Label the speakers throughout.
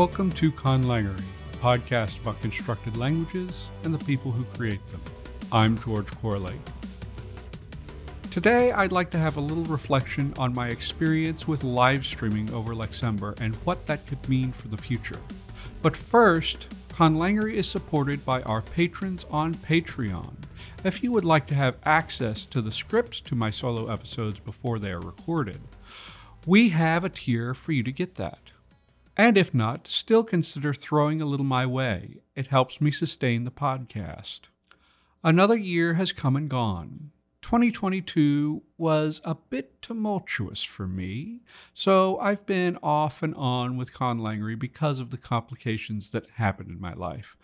Speaker 1: Welcome to Conlangery, a podcast about constructed languages and the people who create them. I'm George Corley. Today, I'd like to have a little reflection on my experience with live streaming over Lexember and what that could mean for the future. But first, Conlangery is supported by our patrons on Patreon. If you would like to have access to the scripts to my solo episodes before they are recorded, we have a tier for you to get that. And if not, still consider throwing a little my way. It helps me sustain the podcast. Another year has come and gone. 2022 was a bit tumultuous for me, so I've been off and on with Conlangery because of the complications that happened in my life.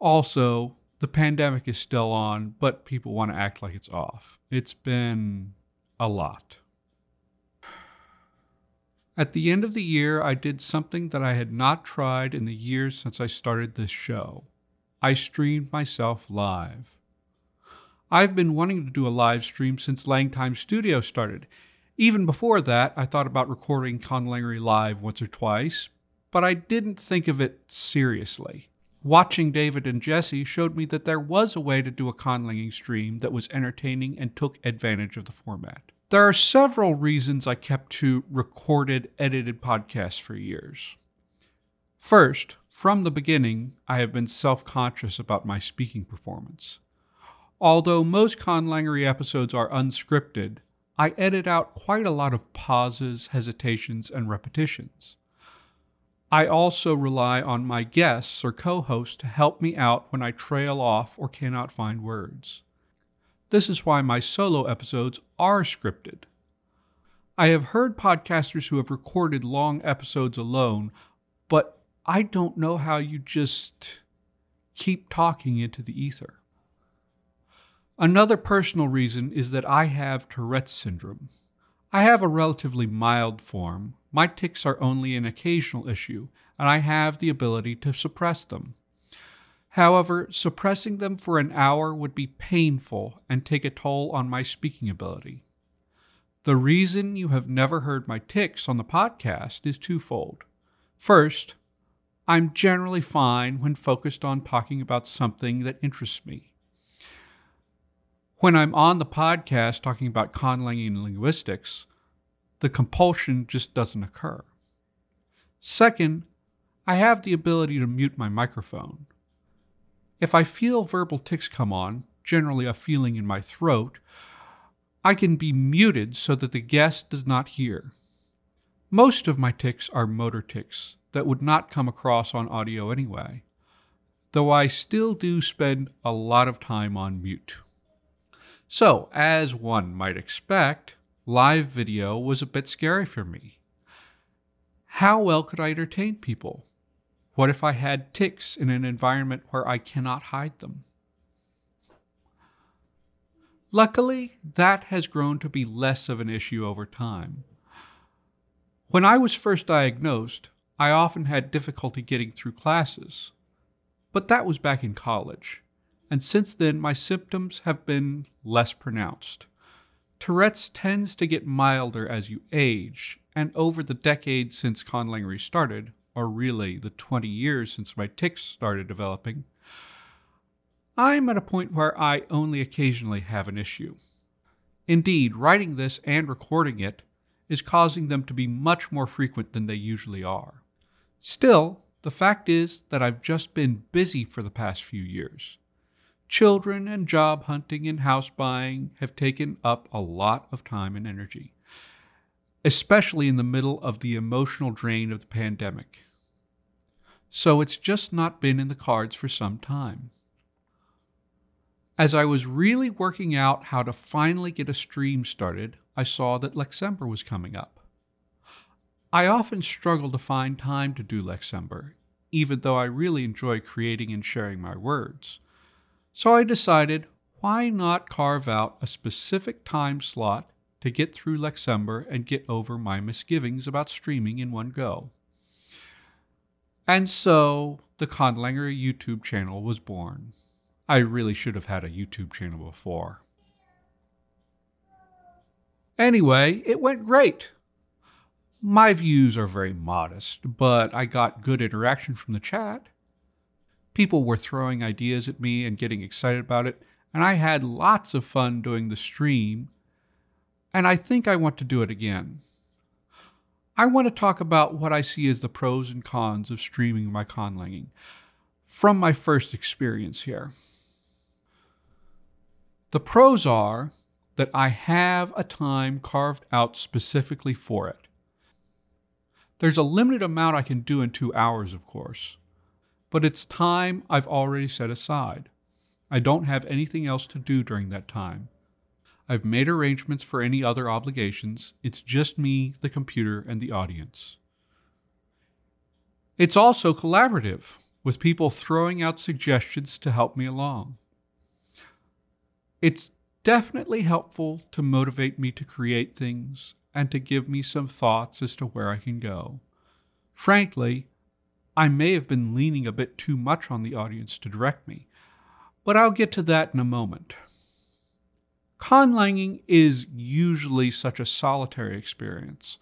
Speaker 1: Also, the pandemic is still on, but people want to act like it's off. It's been a lot. At the end of the year, I did something that I had not tried in the years since I started this show. I streamed myself live. I've been wanting to do a live stream since Langtime Studio started. Even before that, I thought about recording Conlangery live once or twice, but I didn't think of it seriously. Watching David and Jesse showed me that there was a way to do a conlanging stream that was entertaining and took advantage of the format. There are several reasons I kept to recorded, edited podcasts for years. First, from the beginning, I have been self conscious about my speaking performance. Although most Conlangery episodes are unscripted, I edit out quite a lot of pauses, hesitations, and repetitions. I also rely on my guests or co hosts to help me out when I trail off or cannot find words. This is why my solo episodes are scripted. I have heard podcasters who have recorded long episodes alone, but I don't know how you just keep talking into the ether. Another personal reason is that I have Tourette's syndrome. I have a relatively mild form. My tics are only an occasional issue, and I have the ability to suppress them. However, suppressing them for an hour would be painful and take a toll on my speaking ability. The reason you have never heard my tics on the podcast is twofold. First, I'm generally fine when focused on talking about something that interests me. When I'm on the podcast talking about conlanging and linguistics, the compulsion just doesn't occur. Second, I have the ability to mute my microphone. If I feel verbal tics come on, generally a feeling in my throat, I can be muted so that the guest does not hear. Most of my tics are motor tics that would not come across on audio anyway, though I still do spend a lot of time on mute. So, as one might expect, live video was a bit scary for me. How well could I entertain people? What if I had tics in an environment where I cannot hide them? Luckily, that has grown to be less of an issue over time. When I was first diagnosed, I often had difficulty getting through classes. But that was back in college, and since then my symptoms have been less pronounced. Tourette's tends to get milder as you age, and over the decades since conlangery started, or really the 20 years since my tics started developing, I'm at a point where I only occasionally have an issue. Indeed, writing this and recording it is causing them to be much more frequent than they usually are. Still, the fact is that I've just been busy for the past few years. Children and job hunting and house buying have taken up a lot of time and energy especially in the middle of the emotional drain of the pandemic. So it's just not been in the cards for some time. As I was really working out how to finally get a stream started, I saw that Lexember was coming up. I often struggle to find time to do Lexember, even though I really enjoy creating and sharing my words. So I decided why not carve out a specific time slot to get through Lexember and get over my misgivings about streaming in one go. And so the Conlangery YouTube channel was born. I really should have had a YouTube channel before. Anyway, it went great. My views are very modest, but I got good interaction from the chat. People were throwing ideas at me and getting excited about it, and I had lots of fun doing the stream, and I think I want to do it again. I want to talk about what I see as the pros and cons of streaming my conlanging from my first experience here. The pros are that I have a time carved out specifically for it. There's a limited amount I can do in two hours, of course, but it's time I've already set aside. I don't have anything else to do during that time. I've made arrangements for any other obligations. It's just me, the computer, and the audience. It's also collaborative, with people throwing out suggestions to help me along. It's definitely helpful to motivate me to create things and to give me some thoughts as to where I can go. Frankly, I may have been leaning a bit too much on the audience to direct me, but I'll get to that in a moment. Conlanging is usually such a solitary experience.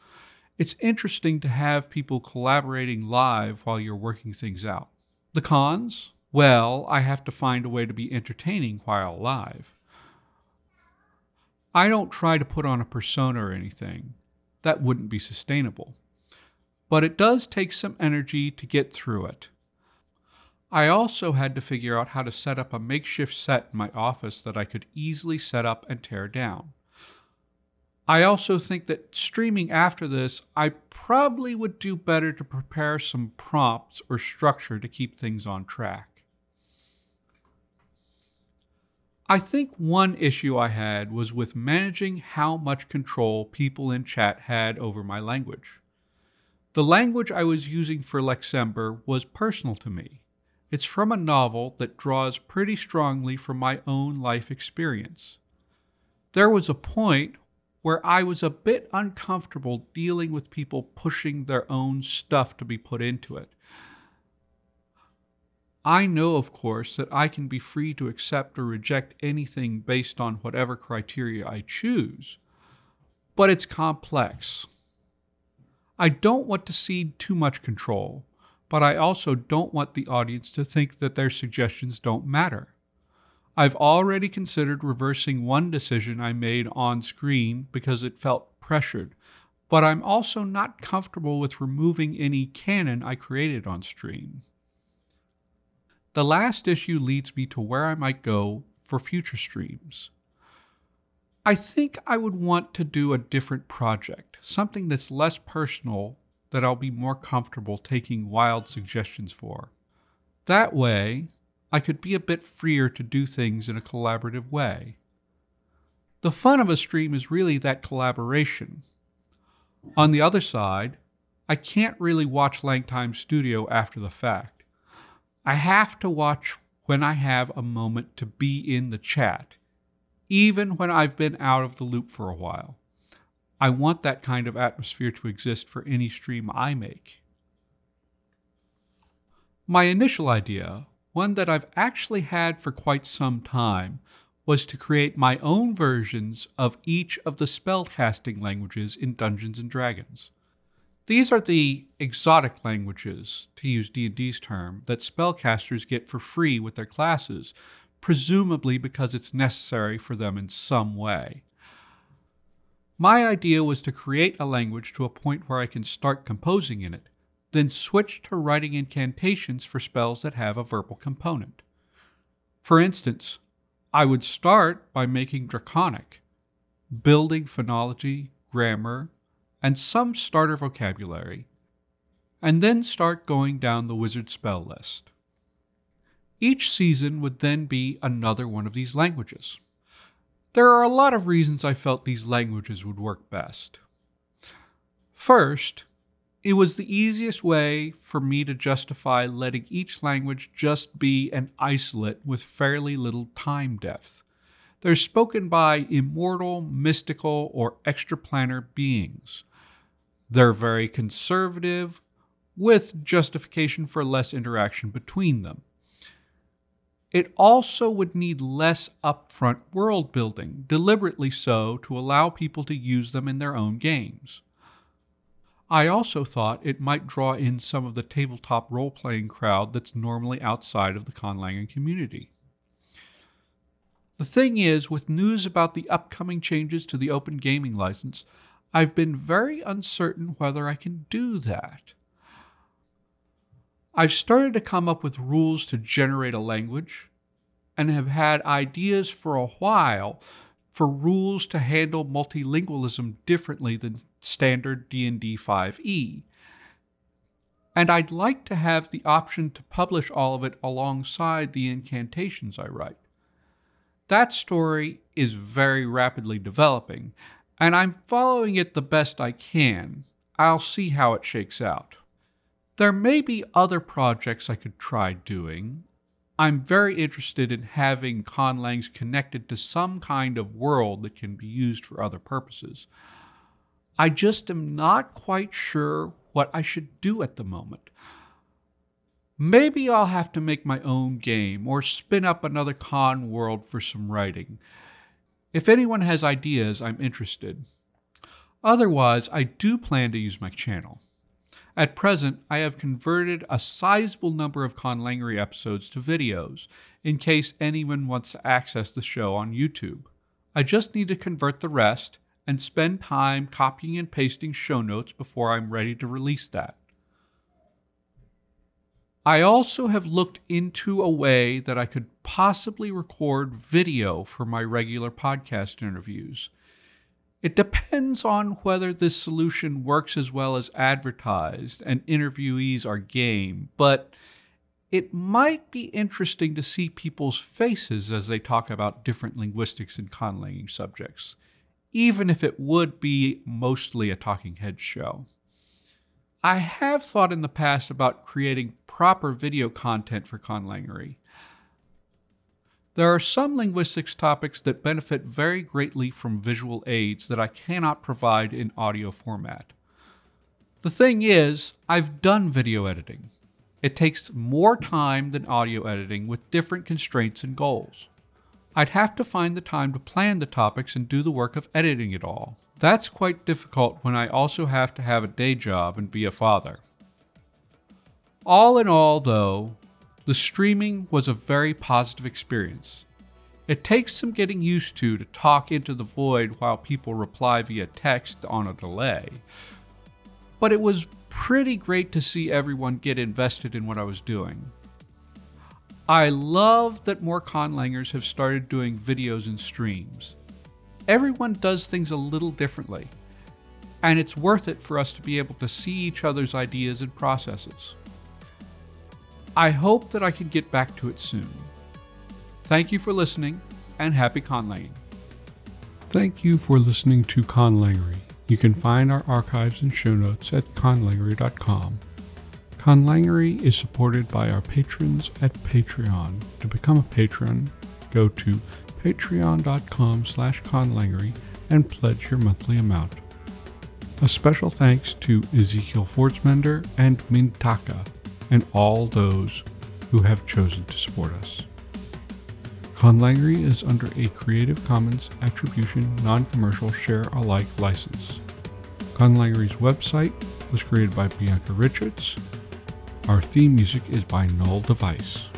Speaker 1: It's interesting to have people collaborating live while you're working things out. The cons? Well, I have to find a way to be entertaining while live. I don't try to put on a persona or anything. That wouldn't be sustainable. But it does take some energy to get through it. I also had to figure out how to set up a makeshift set in my office that I could easily set up and tear down. I also think that streaming after this, I probably would do better to prepare some prompts or structure to keep things on track. I think one issue I had was with managing how much control people in chat had over my language. The language I was using for Lexember was personal to me. It's from a novel that draws pretty strongly from my own life experience. There was a point where I was a bit uncomfortable dealing with people pushing their own stuff to be put into it. I know, of course, that I can be free to accept or reject anything based on whatever criteria I choose, but it's complex. I don't want to cede too much control, but I also don't want the audience to think that their suggestions don't matter. I've already considered reversing one decision I made on screen because it felt pressured, but I'm also not comfortable with removing any canon I created on stream. The last issue leads me to where I might go for future streams. I think I would want to do a different project, something that's less personal that I'll be more comfortable taking wild suggestions for. That way, I could be a bit freer to do things in a collaborative way. The fun of a stream is really that collaboration. On the other side, I can't really watch Langtime Studio after the fact. I have to watch when I have a moment to be in the chat, even when I've been out of the loop for a while. I want that kind of atmosphere to exist for any stream I make. My initial idea, one that I've actually had for quite some time, was to create my own versions of each of the spellcasting languages in Dungeons and Dragons. These are the exotic languages, to use D&D's term, that spellcasters get for free with their classes, presumably because it's necessary for them in some way. My idea was to create a language to a point where I can start composing in it, then switch to writing incantations for spells that have a verbal component. For instance, I would start by making Draconic, building phonology, grammar, and some starter vocabulary, and then start going down the wizard spell list. Each season would then be another one of these languages. There are a lot of reasons I felt these languages would work best. First, it was the easiest way for me to justify letting each language just be an isolate with fairly little time depth. They're spoken by immortal, mystical, or extraplanar beings. They're very conservative, with justification for less interaction between them. It also would need less upfront world building, deliberately so to allow people to use them in their own games. I also thought it might draw in some of the tabletop role playing crowd that's normally outside of the Conlanging community. The thing is, with news about the upcoming changes to the Open Gaming License, I've been very uncertain whether I can do that. I've started to come up with rules to generate a language and have had ideas for a while for rules to handle multilingualism differently than standard D&D 5e. And I'd like to have the option to publish all of it alongside the incantations I write. That story is very rapidly developing, and I'm following it the best I can. I'll see how it shakes out. There may be other projects I could try doing. I'm very interested in having conlangs connected to some kind of world that can be used for other purposes. I just am not quite sure what I should do at the moment. Maybe I'll have to make my own game or spin up another con world for some writing. If anyone has ideas, I'm interested. Otherwise, I do plan to use my channel. At present, I have converted a sizable number of Conlangery episodes to videos, in case anyone wants to access the show on YouTube. I just need to convert the rest and spend time copying and pasting show notes before I'm ready to release that. I also have looked into a way that I could possibly record video for my regular podcast interviews. It depends on whether this solution works as well as advertised and interviewees are game, but it might be interesting to see people's faces as they talk about different linguistics and conlanging subjects, even if it would be mostly a talking head show. I have thought in the past about creating proper video content for conlangery. There are some linguistics topics that benefit very greatly from visual aids that I cannot provide in audio format. The thing is, I've done video editing. It takes more time than audio editing with different constraints and goals. I'd have to find the time to plan the topics and do the work of editing it all. That's quite difficult when I also have to have a day job and be a father. All in all, though, the streaming was a very positive experience. It takes some getting used to to talk into the void while people reply via text on a delay. But it was pretty great to see everyone get invested in what I was doing. I love that more conlangers have started doing videos and streams everyone does things a little differently, and it's worth it for us to be able to see each other's ideas and processes. I hope that I can get back to it soon. Thank you for listening, and happy conlanging. Thank you for listening to Conlangery. You can find our archives and show notes at conlangery.com. Conlangery is supported by our patrons at Patreon. To become a patron, go to patreon.com slash conlangery and pledge your monthly amount. A special thanks to Ezekiel Fordsmender and Mintaka and all those who have chosen to support us. Conlangery is under a Creative Commons Attribution Non-Commercial Share Alike license. Conlangery's website was created by Bianca Richards. Our theme music is by Null Device.